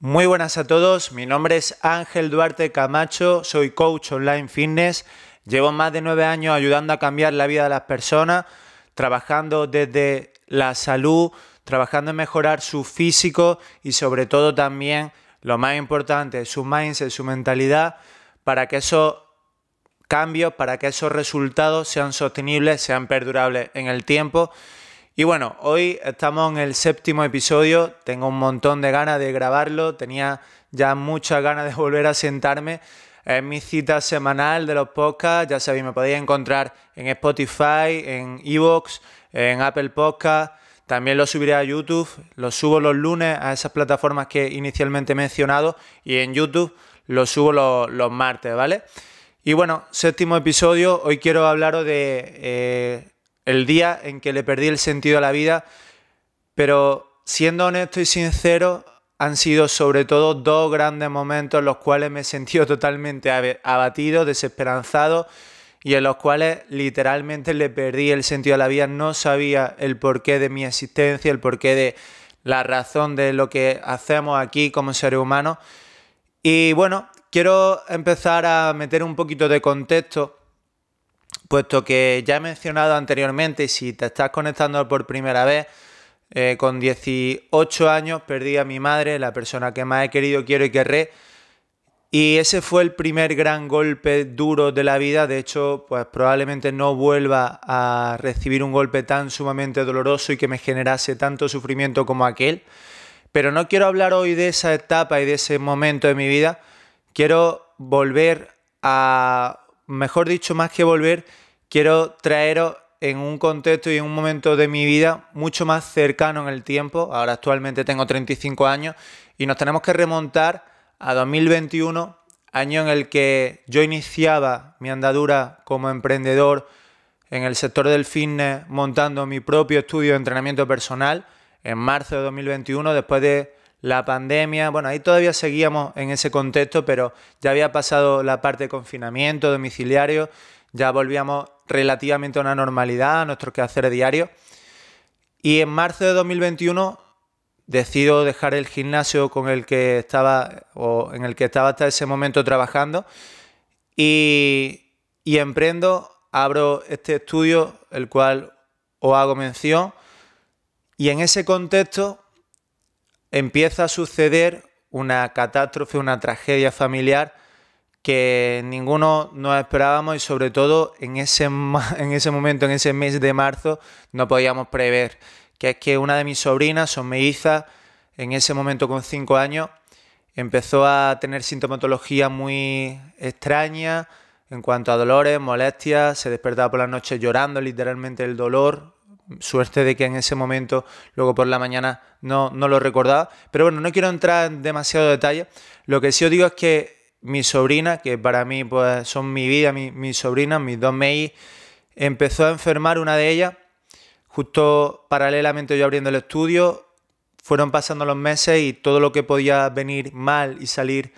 Muy buenas a todos, mi nombre es Ángel Duarte Camacho, soy coach online fitness, llevo más de nueve años ayudando a cambiar la vida de las personas, trabajando desde la salud, trabajando en mejorar su físico y sobre todo también, lo más importante, su mindset, su mentalidad, para que esos cambios, para que esos resultados sean sostenibles, sean perdurables en el tiempo y bueno, hoy estamos en el séptimo episodio, tengo un montón de ganas de grabarlo, tenía ya muchas ganas de volver a sentarme. Es mi cita semanal de los podcasts, ya sabéis, me podéis encontrar en Spotify, en Evox, en Apple Podcasts, también lo subiré a YouTube, lo subo los lunes a esas plataformas que inicialmente he mencionado. Y en YouTube lo subo los, martes, ¿vale? Y bueno, séptimo episodio, hoy quiero hablaros de... Eh, el día en que le perdí el sentido a la vida, pero siendo honesto y sincero, han sido sobre todo dos grandes momentos en los cuales me he sentido totalmente abatido, desesperanzado y en los cuales literalmente le perdí el sentido a la vida, no sabía el porqué de mi existencia, el porqué de la razón de lo que hacemos aquí como seres humanos. Y bueno, quiero empezar a meter un poquito de contexto puesto que ya he mencionado anteriormente, si te estás conectando por primera vez, eh, con 18 años perdí a mi madre, la persona que más he querido, quiero y querré. Y ese fue el primer gran golpe duro de la vida. De hecho, pues probablemente no vuelva a recibir un golpe tan sumamente doloroso y que me generase tanto sufrimiento como aquel. Pero no quiero hablar hoy de esa etapa y de ese momento de mi vida. Quiero volver a mejor dicho, más que volver, quiero traeros en un contexto y en un momento de mi vida mucho más cercano en el tiempo. Ahora actualmente tengo 35 años y nos tenemos que remontar a 2021, año en el que yo iniciaba mi andadura como emprendedor en el sector del fitness montando mi propio estudio de entrenamiento personal en marzo de 2021 después de la pandemia, bueno, ahí todavía seguíamos en ese contexto, pero ya había pasado la parte de confinamiento domiciliario, ya volvíamos relativamente a una normalidad, a nuestros quehaceres diarios. Y en marzo de 2021 decido dejar el gimnasio con el que estaba o en el que estaba hasta ese momento trabajando y, y emprendo, abro este estudio, el cual os hago mención, y en ese contexto empieza a suceder una catástrofe, una tragedia familiar que ninguno nos esperábamos y sobre todo en ese, en ese momento, en ese mes de marzo, no podíamos prever, que es que una de mis sobrinas, son en ese momento con cinco años, empezó a tener sintomatología muy extraña en cuanto a dolores, molestias, se despertaba por las noches llorando literalmente el dolor, Suerte de que en ese momento, luego por la mañana, no, no lo recordaba. Pero bueno, no quiero entrar en demasiado detalle. Lo que sí os digo es que mi sobrina, que para mí pues, son mi vida, mi, mi sobrina, mis dos MEI, empezó a enfermar una de ellas. Justo paralelamente yo abriendo el estudio, fueron pasando los meses y todo lo que podía venir mal y salir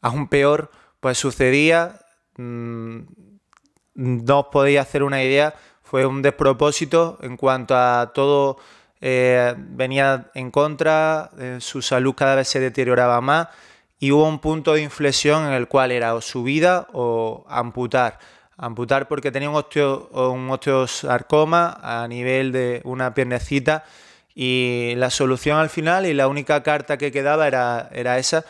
aún peor, pues sucedía. Mm, no os podéis hacer una idea fue un despropósito en cuanto a todo eh, venía en contra, eh, su salud cada vez se deterioraba más y hubo un punto de inflexión en el cual era o su vida o amputar. Amputar porque tenía un, osteo, un osteosarcoma a nivel de una piernecita y la solución al final y la única carta que quedaba era, era esa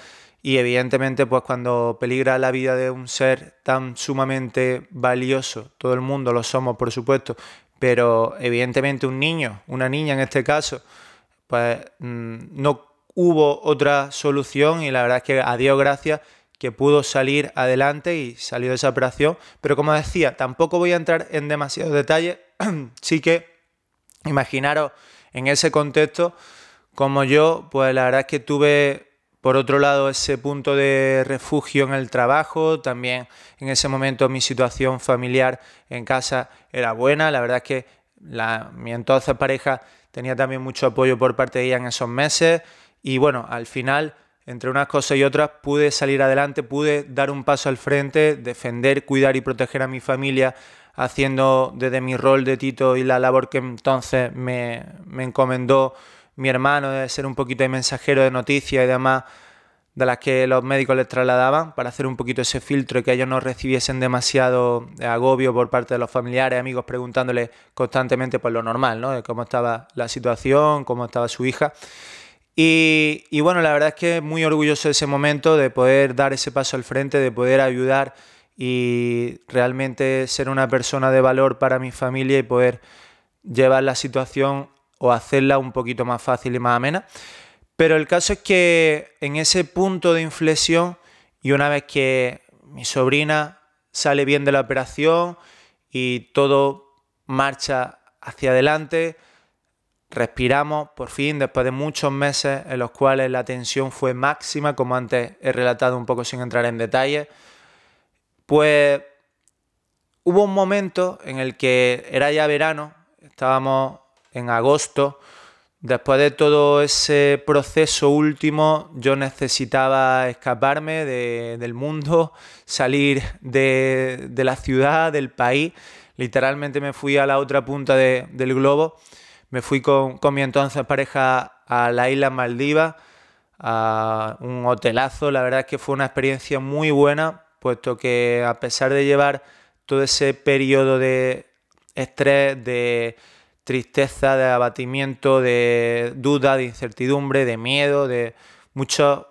y evidentemente, pues cuando peligra la vida de un ser tan sumamente valioso, todo el mundo lo somos, por supuesto, pero evidentemente un niño, una niña en este caso, pues mm, no hubo otra solución y la verdad es que a Dios gracias que pudo salir adelante y salió de esa operación. Pero como decía, tampoco voy a entrar en demasiados detalles, sí que imaginaros en ese contexto como yo, pues la verdad es que tuve por otro lado, ese punto de refugio en el trabajo, también en ese momento mi situación familiar en casa era buena. La verdad es que mi entonces pareja tenía también mucho apoyo por parte de ella en esos meses. Y bueno, al final, entre unas cosas y otras, pude salir adelante, pude dar un paso al frente, defender, cuidar y proteger a mi familia, haciendo desde mi rol de Tito y la labor que entonces me, me encomendó mi hermano, de ser un poquito de mensajero de noticias y demás de las que los médicos les trasladaban para hacer un poquito ese filtro y que ellos no recibiesen demasiado agobio por parte de los familiares, amigos, preguntándoles constantemente por lo normal, ¿no? De cómo estaba la situación, cómo estaba su hija. Y, y, bueno, la verdad es que muy orgulloso de ese momento, de poder dar ese paso al frente, de poder ayudar y realmente ser una persona de valor para mi familia y poder llevar la situación o hacerla un poquito más fácil y más amena. Pero el caso es que en ese punto de inflexión y una vez que mi sobrina sale bien de la operación y todo marcha hacia adelante, respiramos por fin después de muchos meses en los cuales la tensión fue máxima, como antes he relatado un poco sin entrar en detalles, pues hubo un momento en el que era ya verano, estábamos en agosto, Después de todo ese proceso último, yo necesitaba escaparme del mundo, salir de, la ciudad, del país. Literalmente me fui a la otra punta del globo. Me fui con, mi entonces pareja a la isla Maldivas, a un hotelazo. La verdad es que fue una experiencia muy buena, puesto que a pesar de llevar todo ese periodo de estrés, de tristeza, de abatimiento, de duda, de incertidumbre, de miedo, de mucho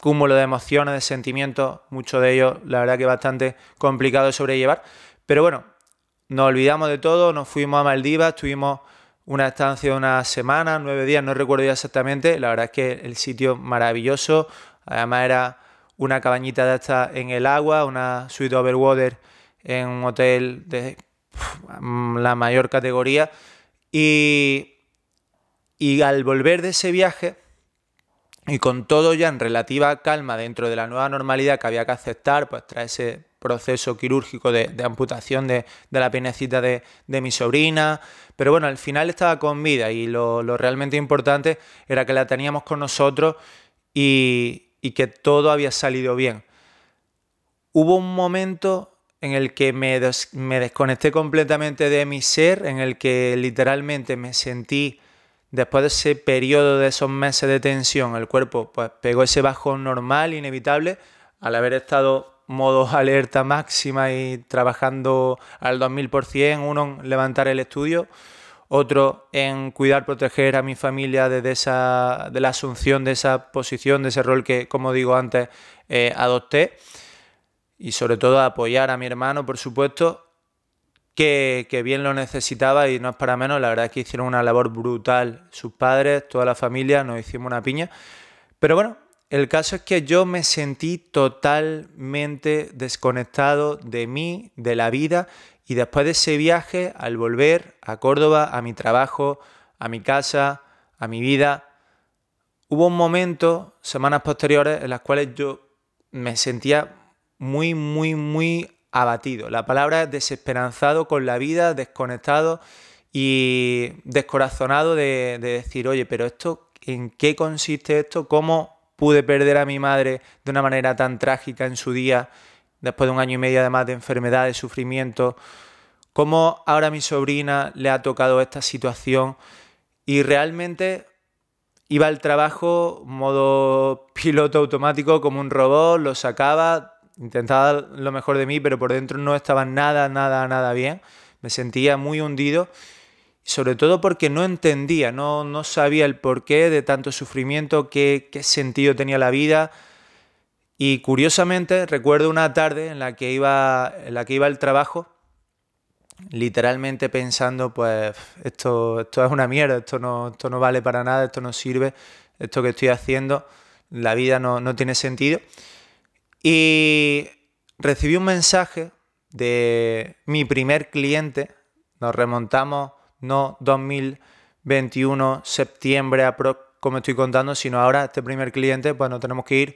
cúmulo de emociones, de sentimientos, muchos de ellos la verdad que bastante complicado de sobrellevar. Pero bueno, nos olvidamos de todo, nos fuimos a Maldivas, tuvimos una estancia de una semana, nueve días, no recuerdo ya exactamente, la verdad es que el sitio maravilloso, además era una cabañita de esta en el agua, una suite overwater en un hotel de la mayor categoría. Y, y al volver de ese viaje, y con todo ya en relativa calma dentro de la nueva normalidad que había que aceptar, pues tras ese proceso quirúrgico de, amputación de, la piernecita de, mi sobrina. Pero bueno, al final estaba con vida y lo, realmente importante era que la teníamos con nosotros y, y que todo había salido bien. Hubo un momento en el que me, desconecté completamente de mi ser, en el que literalmente me sentí, después de ese periodo de esos meses de tensión, el cuerpo pues pegó ese bajón normal, inevitable, al haber estado modo alerta máxima y trabajando al 2000%, uno en levantar el estudio, otro en cuidar, proteger a mi familia desde esa, de la asunción de esa posición, de ese rol que, como digo antes, eh, adopté y sobre todo apoyar a mi hermano, por supuesto, que, bien lo necesitaba y no es para menos, la verdad es que hicieron una labor brutal sus padres, toda la familia, nos hicimos una piña. Pero bueno, el caso es que yo me sentí totalmente desconectado de mí, de la vida, y después de ese viaje, al volver a Córdoba, a mi trabajo, a mi casa, a mi vida, hubo un momento, semanas posteriores, en las cuales yo me sentía muy, muy, muy abatido. La palabra es desesperanzado con la vida, desconectado y descorazonado de, decir, oye, pero esto, ¿en qué consiste esto? ¿Cómo pude perder a mi madre de una manera tan trágica en su día, después de un año y medio además de enfermedad, de sufrimiento? ¿Cómo ahora a mi sobrina le ha tocado esta situación? Y realmente iba al trabajo modo piloto automático como un robot, lo sacaba, intentaba lo mejor de mí, pero por dentro no estaba nada, nada, nada bien. Me sentía muy hundido, sobre todo porque no entendía, no, no sabía el porqué de tanto sufrimiento, qué, qué sentido tenía la vida. Y curiosamente recuerdo una tarde en la que iba, en la que iba al trabajo, literalmente pensando, pues esto, esto es una mierda, esto no, esto no vale para nada, esto no sirve, esto que estoy haciendo, la vida no, no tiene sentido. Y recibí un mensaje de mi primer cliente, nos remontamos no 2021, septiembre, como estoy contando, sino ahora este primer cliente, pues nos tenemos que ir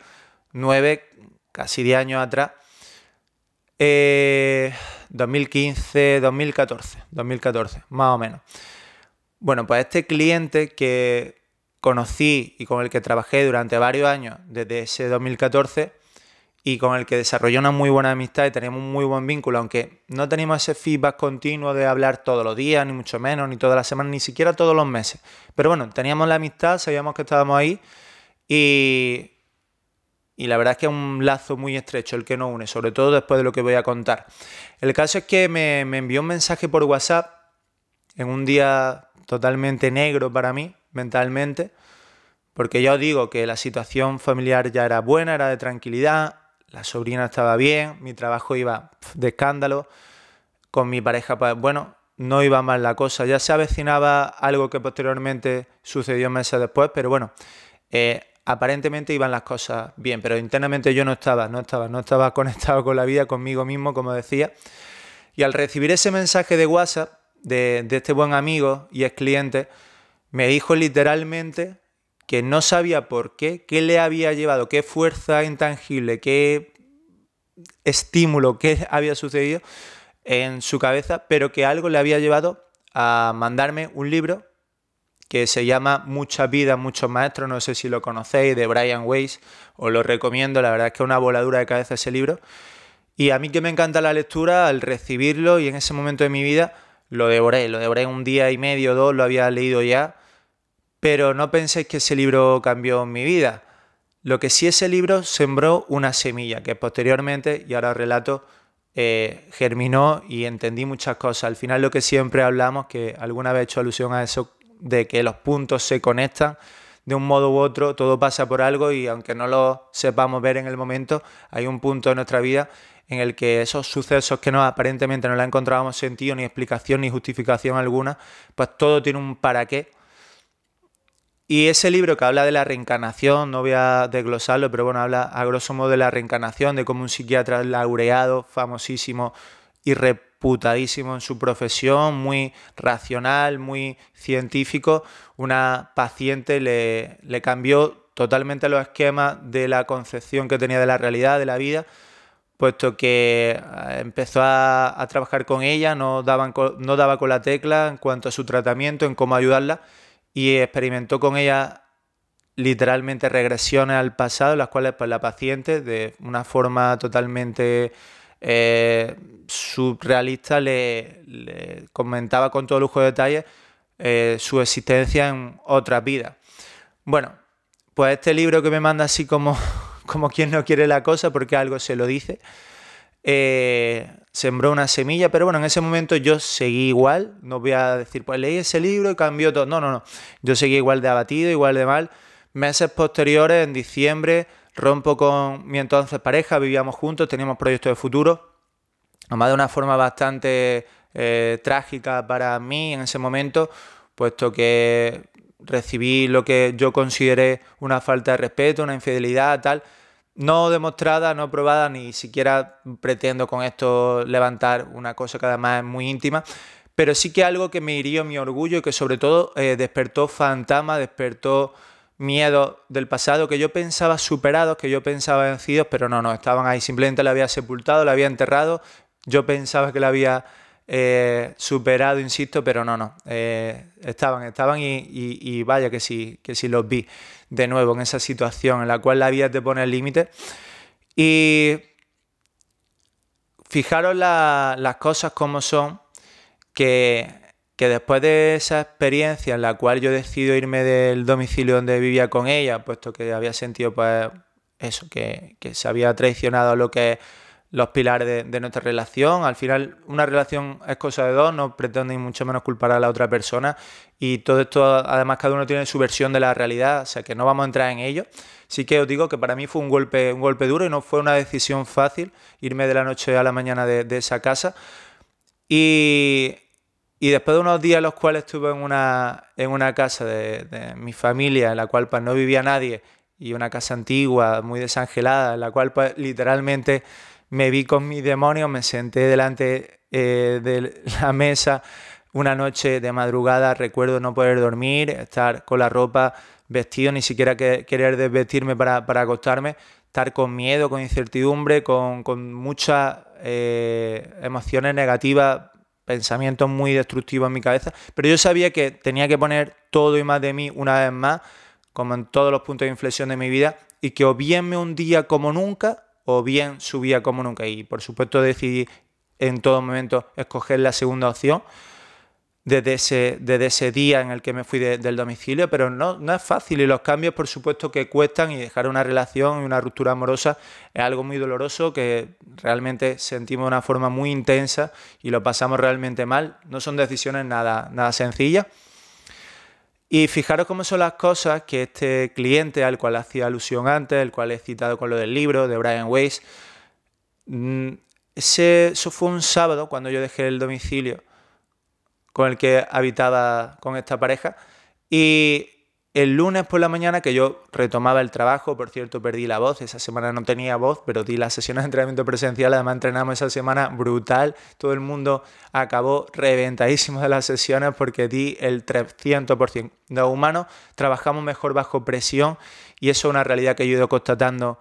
nueve, casi diez años atrás. 2015, 2014, 2014, más o menos. Bueno, pues este cliente que conocí y con el que trabajé durante varios años desde ese 2014, y con el que desarrolló una muy buena amistad y teníamos un muy buen vínculo, aunque no teníamos ese feedback continuo de hablar todos los días, ni mucho menos, ni todas las semanas, ni siquiera todos los meses. Pero bueno, teníamos la amistad, sabíamos que estábamos ahí y y la verdad es que es un lazo muy estrecho el que nos une, sobre todo después de lo que voy a contar. El caso es que me, me envió un mensaje por WhatsApp en un día totalmente negro para mí, mentalmente, porque ya os digo que la situación familiar ya era buena, era de tranquilidad, la sobrina estaba bien, mi trabajo iba de escándalo, con mi pareja, pues bueno, no iba mal la cosa, ya se avecinaba algo que posteriormente sucedió meses después, pero bueno, eh, aparentemente iban las cosas bien, pero internamente yo no estaba, no estaba, no estaba conectado con la vida, conmigo mismo, como decía. Y al recibir ese mensaje de WhatsApp de, este buen amigo y ex cliente, me dijo literalmente que no sabía por qué, qué le había llevado, qué fuerza intangible, qué estímulo, qué había sucedido en su cabeza, pero que algo le había llevado a mandarme un libro que se llama Mucha vida, muchos maestros, no sé si lo conocéis, de Brian Weiss, os lo recomiendo, la verdad es que es una voladura de cabeza ese libro. Y a mí que me encanta la lectura, al recibirlo y en ese momento de mi vida lo devoré, lo devoré un día y medio, dos, lo había leído ya, pero no penséis que ese libro cambió mi vida. Lo que sí ese libro sembró una semilla que posteriormente, y ahora relato, eh, germinó y entendí muchas cosas. Al final lo que siempre hablamos, que alguna vez he hecho alusión a eso de que los puntos se conectan de un modo u otro, todo pasa por algo y aunque no lo sepamos ver en el momento, hay un punto en nuestra vida en el que esos sucesos que no aparentemente no le encontrábamos sentido, ni explicación, ni justificación alguna, pues todo tiene un para qué. Y ese libro que habla de la reencarnación, no voy a desglosarlo, pero bueno, habla a grosso modo de la reencarnación, de cómo un psiquiatra laureado, famosísimo y reputadísimo en su profesión, muy racional, muy científico, una paciente le, le cambió totalmente los esquemas de la concepción que tenía de la realidad, de la vida, puesto que eh, empezó a, trabajar con ella, no, daban, no daba con la tecla en cuanto a su tratamiento, en cómo ayudarla, y experimentó con ella literalmente regresiones al pasado, las cuales pues, la paciente, de una forma totalmente eh, surrealista le, comentaba con todo lujo de detalles eh, su existencia en otras vidas. Bueno, pues este libro que me manda así como, como quien no quiere la cosa, porque algo se lo dice, eh, sembró una semilla, pero bueno, en ese momento yo seguí igual, no voy a decir, pues leí ese libro y cambió todo, no, no, no, yo seguí igual de abatido, igual de mal. Meses posteriores, en diciembre, rompo con mi entonces pareja, vivíamos juntos, teníamos proyectos de futuro, además de una forma bastante eh, trágica para mí en ese momento, puesto que recibí lo que yo consideré una falta de respeto, una infidelidad, tal, no demostrada, no probada, ni siquiera pretendo con esto levantar una cosa que además es muy íntima, pero sí que algo que me hirió mi orgullo y que sobre todo eh, despertó fantasma, despertó miedo del pasado que yo pensaba superados, que yo pensaba vencidos, pero no, no, estaban ahí. Simplemente la había sepultado, la había enterrado. Yo pensaba que la había eh, superado, insisto, pero no, no. Eh, estaban, estaban y, vaya que sí, que sí los vi de nuevo en esa situación en la cual la vida te pone el límite. Y fijaros las cosas como son, que que después de esa experiencia en la cual yo decido irme del domicilio donde vivía con ella, puesto que había sentido pues eso, que, se había traicionado lo que los pilares de, nuestra relación. Al final, una relación es cosa de dos, no pretende ni mucho menos culpar a la otra persona. Y todo esto, además, cada uno tiene su versión de la realidad, o sea que no vamos a entrar en ello. Sí que os digo que para mí fue un golpe, un golpe duro y no fue una decisión fácil irme de la noche a la mañana de, de esa casa. Y y después de unos días en los cuales estuve en una, en una casa de, mi familia, en la cual pues, no vivía nadie, y una casa antigua, muy desangelada, en la cual pues, literalmente me vi con mis demonios, me senté delante eh, de la mesa una noche de madrugada, recuerdo no poder dormir, estar con la ropa vestido, ni siquiera querer desvestirme para, para, acostarme, estar con miedo, con incertidumbre, con, con muchas eh, emociones negativas pensamientos muy destructivos en mi cabeza, pero yo sabía que tenía que poner todo y más de mí una vez más, como en todos los puntos de inflexión de mi vida, y que o bien me hundía como nunca, o bien subía como nunca. Y por supuesto decidí en todo momento escoger la segunda opción. desde ese, desde ese día en el que me fui del domicilio, pero no, no es fácil y los cambios por supuesto que cuestan y dejar una relación y una ruptura amorosa es algo muy doloroso que realmente sentimos de una forma muy intensa y lo pasamos realmente mal. No son decisiones nada, nada sencillas. Y fijaros cómo son las cosas que este cliente al cual hacía alusión antes, el cual he citado con lo del libro de Brian Weiss, mm, ese, eso fue un sábado cuando yo dejé el domicilio con el que habitaba con esta pareja. Y el lunes por la mañana que yo retomaba el trabajo, por cierto, perdí la voz, esa semana no tenía voz, pero di las sesiones de entrenamiento presencial, además entrenamos esa semana brutal, todo el mundo acabó reventadísimo de las sesiones porque di el 300%. de humanos trabajamos mejor bajo presión y eso es una realidad que yo he ido constatando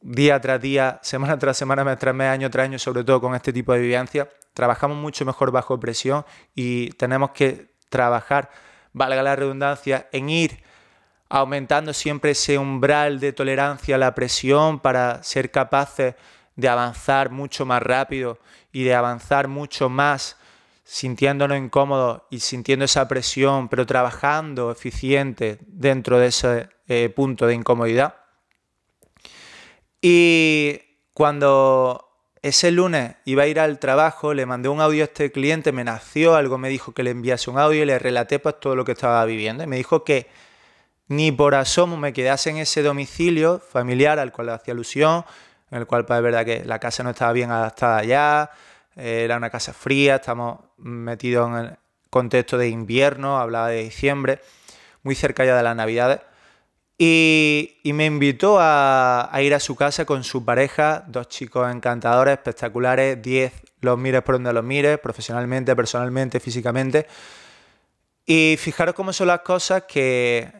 día tras día, semana tras semana, mes tras mes, año tras año, sobre todo con este tipo de vivencia, trabajamos mucho mejor bajo presión y tenemos que trabajar, valga la redundancia, en ir aumentando siempre ese umbral de tolerancia a la presión para ser capaces de avanzar mucho más rápido y de avanzar mucho más sintiéndonos incómodos y sintiendo esa presión, pero trabajando eficiente dentro de ese eh, punto de incomodidad. Y cuando ese lunes iba a ir al trabajo, le mandé un audio a este cliente, me nació algo, me dijo que le enviase un audio y le relaté pues todo lo que estaba viviendo. Y me dijo que ni por asomo me quedase en ese domicilio familiar al cual hacía alusión, en el cual pues, es verdad que la casa no estaba bien adaptada ya, era una casa fría, estamos metidos en el contexto de invierno, hablaba de diciembre, muy cerca ya de las navidades. Y, me invitó a, ir a su casa con su pareja, dos chicos encantadores, espectaculares, 10, los mires por donde los mires, profesionalmente, personalmente, físicamente. Y fijaros cómo son las cosas que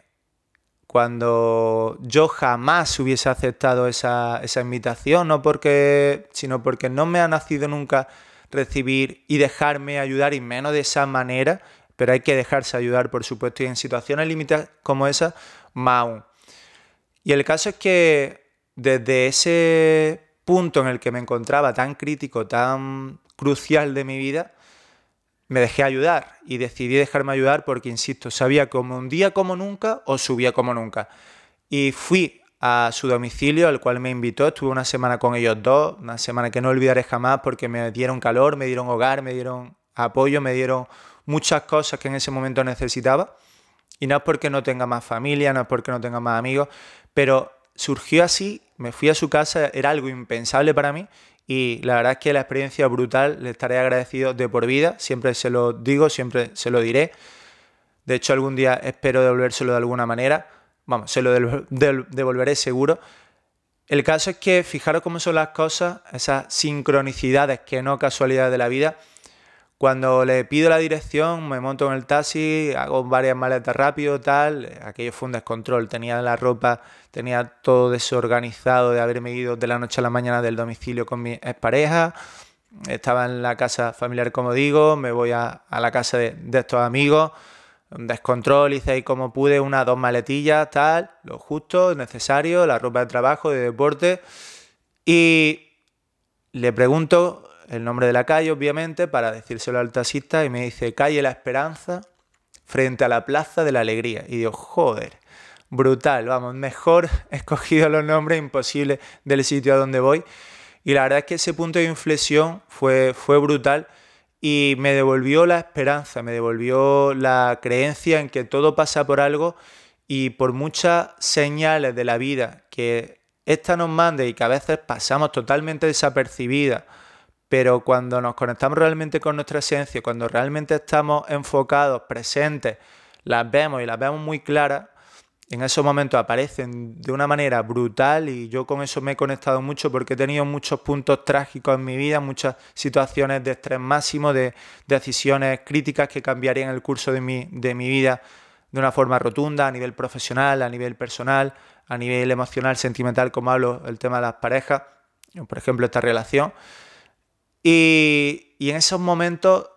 cuando yo jamás hubiese aceptado esa, esa invitación, no porque, sino porque no me ha nacido nunca recibir y dejarme ayudar, y menos de esa manera, pero hay que dejarse ayudar, por supuesto, y en situaciones límites como esa, más aún. Y el caso es que desde ese punto en el que me encontraba tan crítico, tan crucial de mi vida, me dejé ayudar y decidí dejarme ayudar porque, insisto, sabía como un día como nunca o subía como nunca. Y fui a su domicilio, al cual me invitó, estuve una semana con ellos dos, una semana que no olvidaré jamás porque me dieron calor, me dieron hogar, me dieron apoyo, me dieron muchas cosas que en ese momento necesitaba. Y no es porque no tenga más familia, no es porque no tenga más amigos, pero surgió así, me fui a su casa, era algo impensable para mí y la verdad es que la experiencia brutal, le estaré agradecido de por vida, siempre se lo digo, siempre se lo diré. De hecho, algún día espero devolvérselo de alguna manera. Vamos, se lo devolveré seguro. El caso es que fijaros cómo son las cosas, esas sincronicidades que no casualidades de la vida, cuando le pido la dirección, me monto en el taxi, hago varias maletas rápido, tal. Aquello fue un descontrol. Tenía la ropa, tenía todo desorganizado de haberme ido de la noche a la mañana del domicilio con mi expareja. Estaba en la casa familiar, como digo, me voy a, la casa de, estos amigos. Descontrol, hice ahí como pude, una, dos maletillas, tal, lo justo, necesario, la ropa de trabajo, de deporte. Y le pregunto el nombre de la calle, obviamente, para decírselo al taxista y me dice, calle La Esperanza, frente a la Plaza de la Alegría. Y digo, joder, brutal, vamos, mejor escogido los nombres imposibles del sitio a donde voy. Y la verdad es que ese punto de inflexión fue, fue brutal y me devolvió la esperanza, me devolvió la creencia en que todo pasa por algo y por muchas señales de la vida que esta nos mande y que a veces pasamos totalmente desapercibidas pero cuando nos conectamos realmente con nuestra esencia, cuando realmente estamos enfocados, presentes, las vemos y las vemos muy claras, en esos momentos aparecen de una manera brutal y yo con eso me he conectado mucho porque he tenido muchos puntos trágicos en mi vida, muchas situaciones de estrés máximo, de, decisiones críticas que cambiarían el curso de mi, de mi vida de una forma rotunda a nivel profesional, a nivel personal, a nivel emocional, sentimental, como hablo el tema de las parejas, por ejemplo esta relación. Y, en esos momentos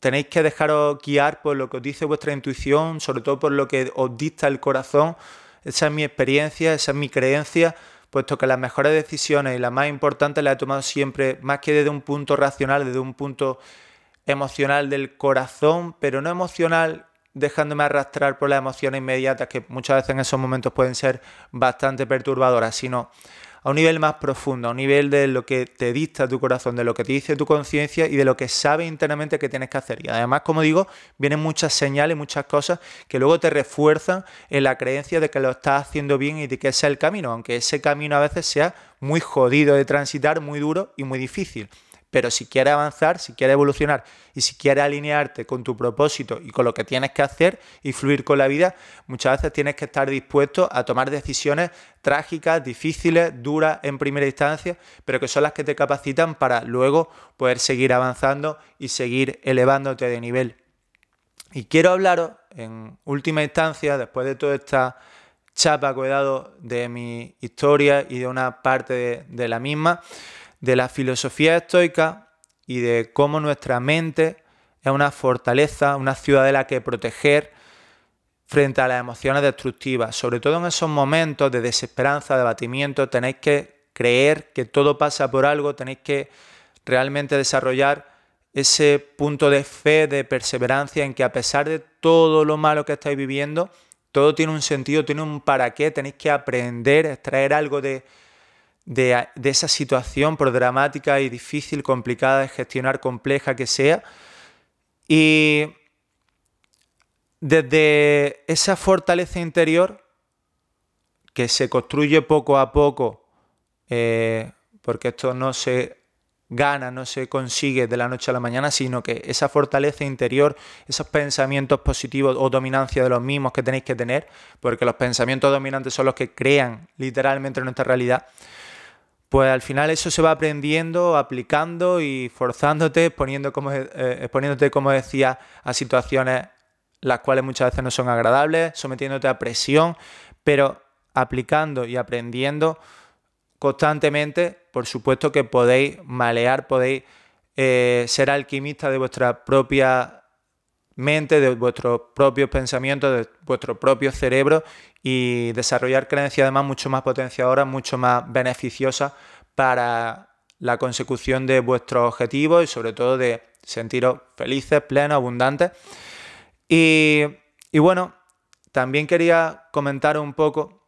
tenéis que dejaros guiar por lo que os dice vuestra intuición, sobre todo por lo que os dicta el corazón. Esa es mi experiencia, esa es mi creencia, puesto que las mejores decisiones y las más importantes las he tomado siempre, más que desde un punto racional, desde un punto emocional del corazón, pero no emocional dejándome arrastrar por las emociones inmediatas que muchas veces en esos momentos pueden ser bastante perturbadoras, sino a un nivel más profundo, a un nivel de lo que te dicta tu corazón, de lo que te dice tu conciencia y de lo que sabes internamente que tienes que hacer. Y además, como digo, vienen muchas señales, muchas cosas que luego te refuerzan en la creencia de que lo estás haciendo bien y de que ese es el camino, aunque ese camino a veces sea muy jodido de transitar, muy duro y muy difícil. Pero si quieres avanzar, si quieres evolucionar y si quieres alinearte con tu propósito y con lo que tienes que hacer y fluir con la vida, muchas veces tienes que estar dispuesto a tomar decisiones trágicas, difíciles, duras en primera instancia, pero que son las que te capacitan para luego poder seguir avanzando y seguir elevándote de nivel. Y quiero hablaros en última instancia, después de toda esta chapa que he dado de mi historia y de una parte de, de la misma, de la filosofía estoica y de cómo nuestra mente es una fortaleza, una ciudadela que proteger frente a las emociones destructivas. Sobre todo en esos momentos de desesperanza, de abatimiento, tenéis que creer que todo pasa por algo, tenéis que realmente desarrollar ese punto de fe, de perseverancia, en que a pesar de todo lo malo que estáis viviendo, todo tiene un sentido, tiene un para qué, tenéis que aprender, extraer algo de, de, esa situación, por dramática y difícil, complicada de gestionar, compleja que sea. Y desde esa fortaleza interior que se construye poco a poco, eh, porque esto no se gana, no se consigue de la noche a la mañana, sino que esa fortaleza interior, esos pensamientos positivos o dominancia de los mismos que tenéis que tener, porque los pensamientos dominantes son los que crean literalmente nuestra realidad, pues al final eso se va aprendiendo, aplicando y forzándote, como, eh, exponiéndote, como decía, a situaciones las cuales muchas veces no son agradables, sometiéndote a presión, pero aplicando y aprendiendo constantemente, por supuesto que podéis malear, podéis eh, ser alquimistas de vuestra propia mente, de vuestros propios pensamientos, de vuestro propio cerebro y desarrollar creencias además mucho más potenciadoras, mucho más beneficiosas para la consecución de vuestros objetivos y sobre todo de sentiros felices, plenos, abundantes. Y, bueno, también quería comentar un poco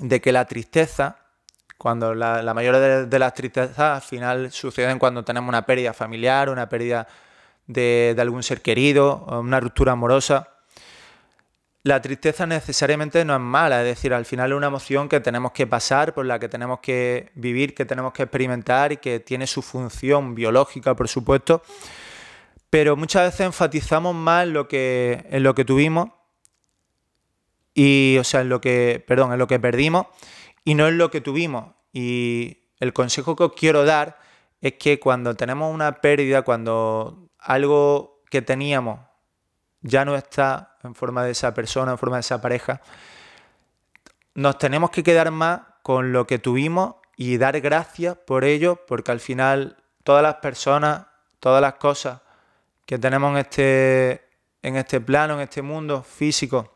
de que la tristeza, cuando la, mayoría de, de, las tristezas al final suceden cuando tenemos una pérdida familiar, una pérdida de, algún ser querido, una ruptura amorosa. La tristeza necesariamente no es mala, es decir, al final es una emoción que tenemos que pasar, por la que tenemos que vivir, que tenemos que experimentar y que tiene su función biológica, por supuesto. Pero muchas veces enfatizamos más en lo que, en lo que tuvimos y, o sea, en lo que, perdón, en lo que perdimos y no en lo que tuvimos. Y el consejo que os quiero dar es que cuando tenemos una pérdida, cuando algo que teníamos ya no está en forma de esa persona, en forma de esa pareja, nos tenemos que quedar más con lo que tuvimos y dar gracias por ello, porque al final todas las personas, todas las cosas que tenemos en este, en este plano, en este mundo físico,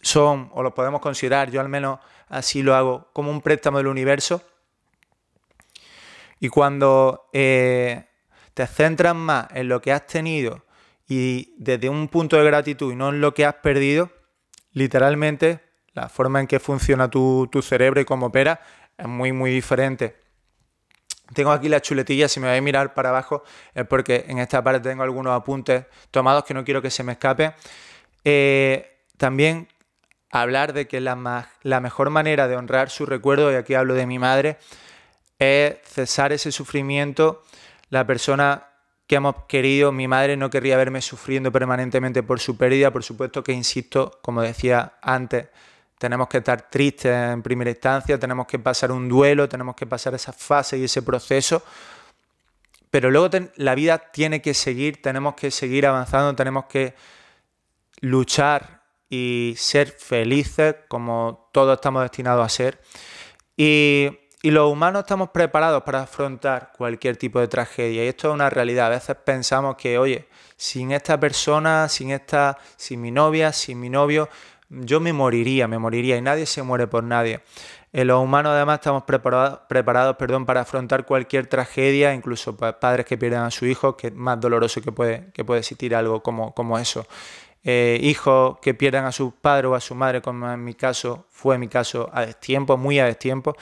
son, o lo podemos considerar, yo al menos así lo hago, como un préstamo del universo. Y cuando eh, te centras más en lo que has tenido y desde un punto de gratitud y no en lo que has perdido, literalmente la forma en que funciona tu, cerebro y cómo opera es muy, muy diferente. Tengo aquí la chuletilla, si me voy a mirar para abajo es porque en esta parte tengo algunos apuntes tomados que no quiero que se me escape. Eh, también hablar de que la, la mejor manera de honrar su recuerdo, y aquí hablo de mi madre, es cesar ese sufrimiento la persona que hemos querido, mi madre no querría verme sufriendo permanentemente por su pérdida, por supuesto que, insisto, como decía antes, tenemos que estar tristes en primera instancia, tenemos que pasar un duelo, tenemos que pasar esa fase y ese proceso, pero luego la vida tiene que seguir, tenemos que seguir avanzando, tenemos que luchar y ser felices como todos estamos destinados a ser. Y y los humanos estamos preparados para afrontar cualquier tipo de tragedia. Y esto es una realidad. A veces pensamos que, oye, sin esta persona, sin esta, sin mi novia, sin mi novio, yo me moriría, me moriría. Y nadie se muere por nadie. En los humanos además estamos preparados, preparados perdón, para afrontar cualquier tragedia, incluso padres que pierdan a su hijo, que es más doloroso que puede, que puede existir algo como, como eso. Eh, hijos que pierdan a su padre o a su madre, como en mi caso fue mi caso a destiempo, muy a destiempo.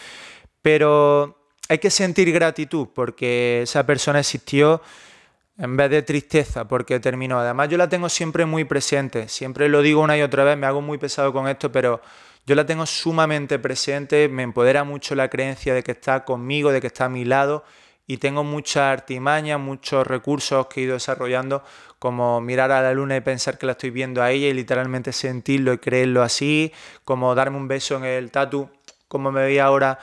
Pero hay que sentir gratitud porque esa persona existió en vez de tristeza porque terminó. Además yo la tengo siempre muy presente, siempre lo digo una y otra vez, me hago muy pesado con esto, pero yo la tengo sumamente presente, me empodera mucho la creencia de que está conmigo, de que está a mi lado. Y tengo muchas artimañas, muchos recursos que he ido desarrollando, como mirar a la luna y pensar que la estoy viendo a ella y literalmente sentirlo y creerlo así, como darme un beso en el tatu, como me veía ahora,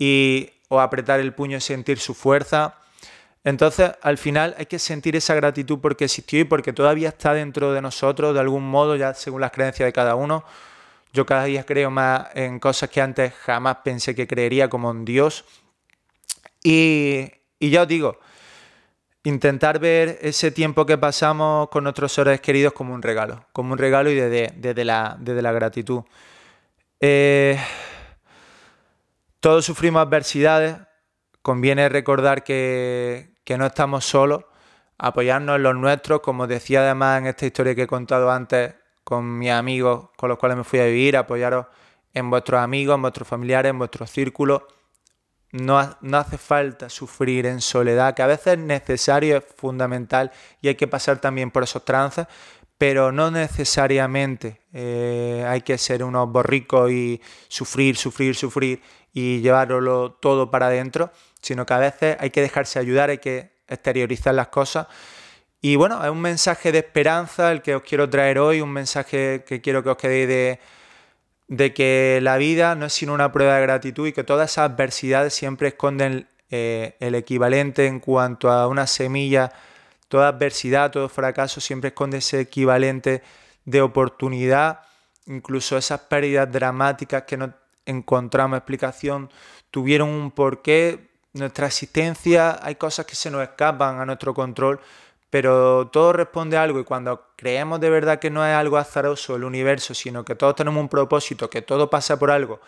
y, o apretar el puño y sentir su fuerza. Entonces, al final hay que sentir esa gratitud porque existió y porque todavía está dentro de nosotros de algún modo, ya según las creencias de cada uno. Yo cada día creo más en cosas que antes jamás pensé que creería, como en Dios. Y, ya os digo, intentar ver ese tiempo que pasamos con nuestros seres queridos como un regalo, como un regalo y desde, la, la, gratitud. Eh, todos sufrimos adversidades, conviene recordar que, no estamos solos, apoyarnos en los nuestros, como decía además en esta historia que he contado antes, con mis amigos con los cuales me fui a vivir, apoyaros en vuestros amigos, en vuestros familiares, en vuestros círculos. No, no, hace falta sufrir en soledad, que a veces es necesario, es fundamental y hay que pasar también por esos trances, pero no necesariamente eh, hay que ser unos borricos y sufrir, sufrir, sufrir y llevarlo todo para adentro, sino que a veces hay que dejarse ayudar, hay que exteriorizar las cosas. Y bueno, es un mensaje de esperanza el que os quiero traer hoy, un mensaje que quiero que os quedéis de, de que la vida no es sino una prueba de gratitud y que todas esas adversidades siempre esconden eh, el equivalente en cuanto a una semilla, toda adversidad, todo fracaso siempre esconde ese equivalente de oportunidad, incluso esas pérdidas dramáticas que no encontramos explicación tuvieron un porqué, nuestra existencia, hay cosas que se nos escapan a nuestro control, pero todo responde a algo y cuando creemos de verdad que no es algo azaroso el universo, sino que todos tenemos un propósito, que todo pasa por algo,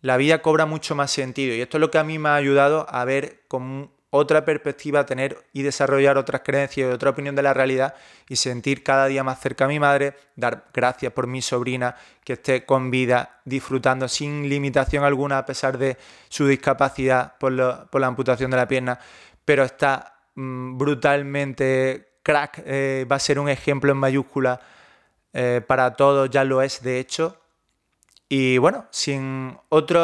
la vida cobra mucho más sentido. Y esto es lo que a mí me ha ayudado a ver con otra perspectiva, tener y desarrollar otras creencias y otra opinión de la realidad y sentir cada día más cerca a mi madre, dar gracias por mi sobrina que esté con vida, disfrutando sin limitación alguna a pesar de su discapacidad por, por la amputación de la pierna, pero está Mm, brutalmente crack, eh, va a ser un ejemplo en mayúscula eh, para todos, ya lo es de hecho. Y bueno, sin otro,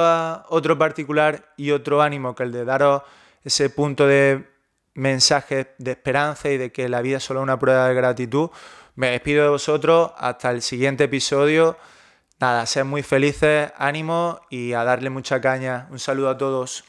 otro particular y otro ánimo que el de daros ese punto de mensaje de esperanza y de que la vida es solo una prueba de gratitud, me despido de vosotros hasta el siguiente episodio. Nada, ser muy felices, ánimo y a darle mucha caña. Un saludo a todos.